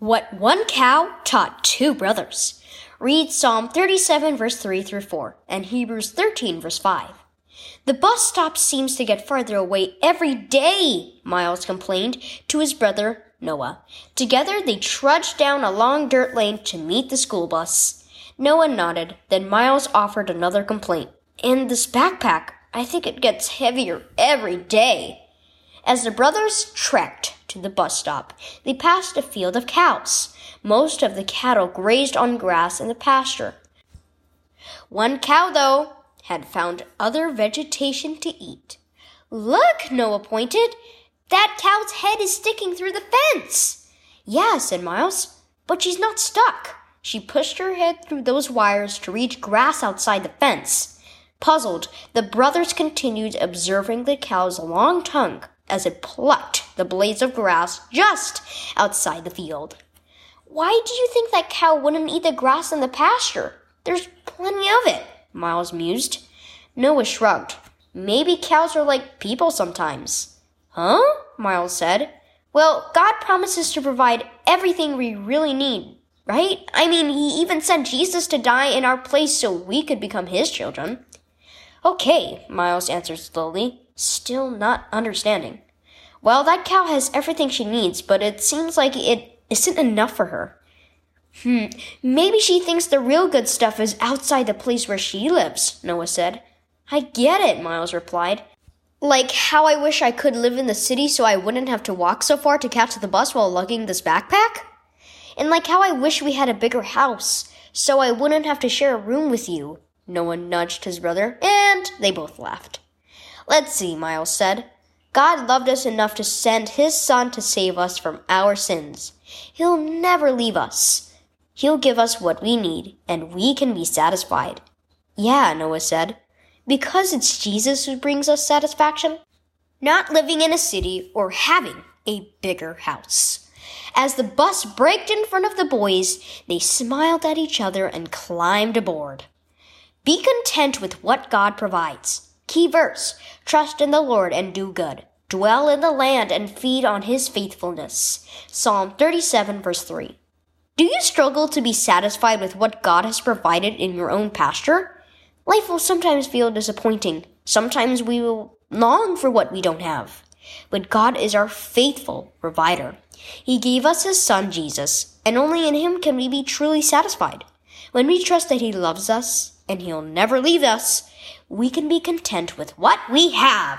What one cow taught two brothers. Read Psalm 37 verse 3 through 4 and Hebrews 13 verse 5. The bus stop seems to get farther away every day, Miles complained to his brother Noah. Together they trudged down a long dirt lane to meet the school bus. Noah nodded, then Miles offered another complaint. And this backpack, I think it gets heavier every day. As the brothers trekked to the bus stop, they passed a field of cows. Most of the cattle grazed on grass in the pasture. One cow, though, had found other vegetation to eat. Look, Noah pointed. That cow's head is sticking through the fence. Yeah, said Miles, but she's not stuck. She pushed her head through those wires to reach grass outside the fence. Puzzled, the brothers continued observing the cow's long tongue as it plucked the blades of grass just outside the field. Why do you think that cow wouldn't eat the grass in the pasture? There's plenty of it, Miles mused. Noah shrugged. Maybe cows are like people sometimes. Huh? Miles said. Well, God promises to provide everything we really need, right? I mean, He even sent Jesus to die in our place so we could become His children. Okay, Miles answered slowly, still not understanding. Well, that cow has everything she needs, but it seems like it isn't enough for her. Hmm, maybe she thinks the real good stuff is outside the place where she lives, Noah said. I get it, Miles replied. Like how I wish I could live in the city so I wouldn't have to walk so far to catch the bus while lugging this backpack? And like how I wish we had a bigger house so I wouldn't have to share a room with you. Noah nudged his brother, and they both laughed. Let's see, Miles said. God loved us enough to send his son to save us from our sins. He'll never leave us. He'll give us what we need, and we can be satisfied. Yeah, Noah said because it's Jesus who brings us satisfaction, not living in a city or having a bigger house. As the bus braked in front of the boys, they smiled at each other and climbed aboard. Be content with what God provides. Key verse Trust in the Lord and do good. Dwell in the land and feed on his faithfulness. Psalm 37, verse 3. Do you struggle to be satisfied with what God has provided in your own pasture? Life will sometimes feel disappointing. Sometimes we will long for what we don't have. But God is our faithful provider. He gave us His Son, Jesus, and only in Him can we be truly satisfied. When we trust that He loves us and He'll never leave us, we can be content with what we have.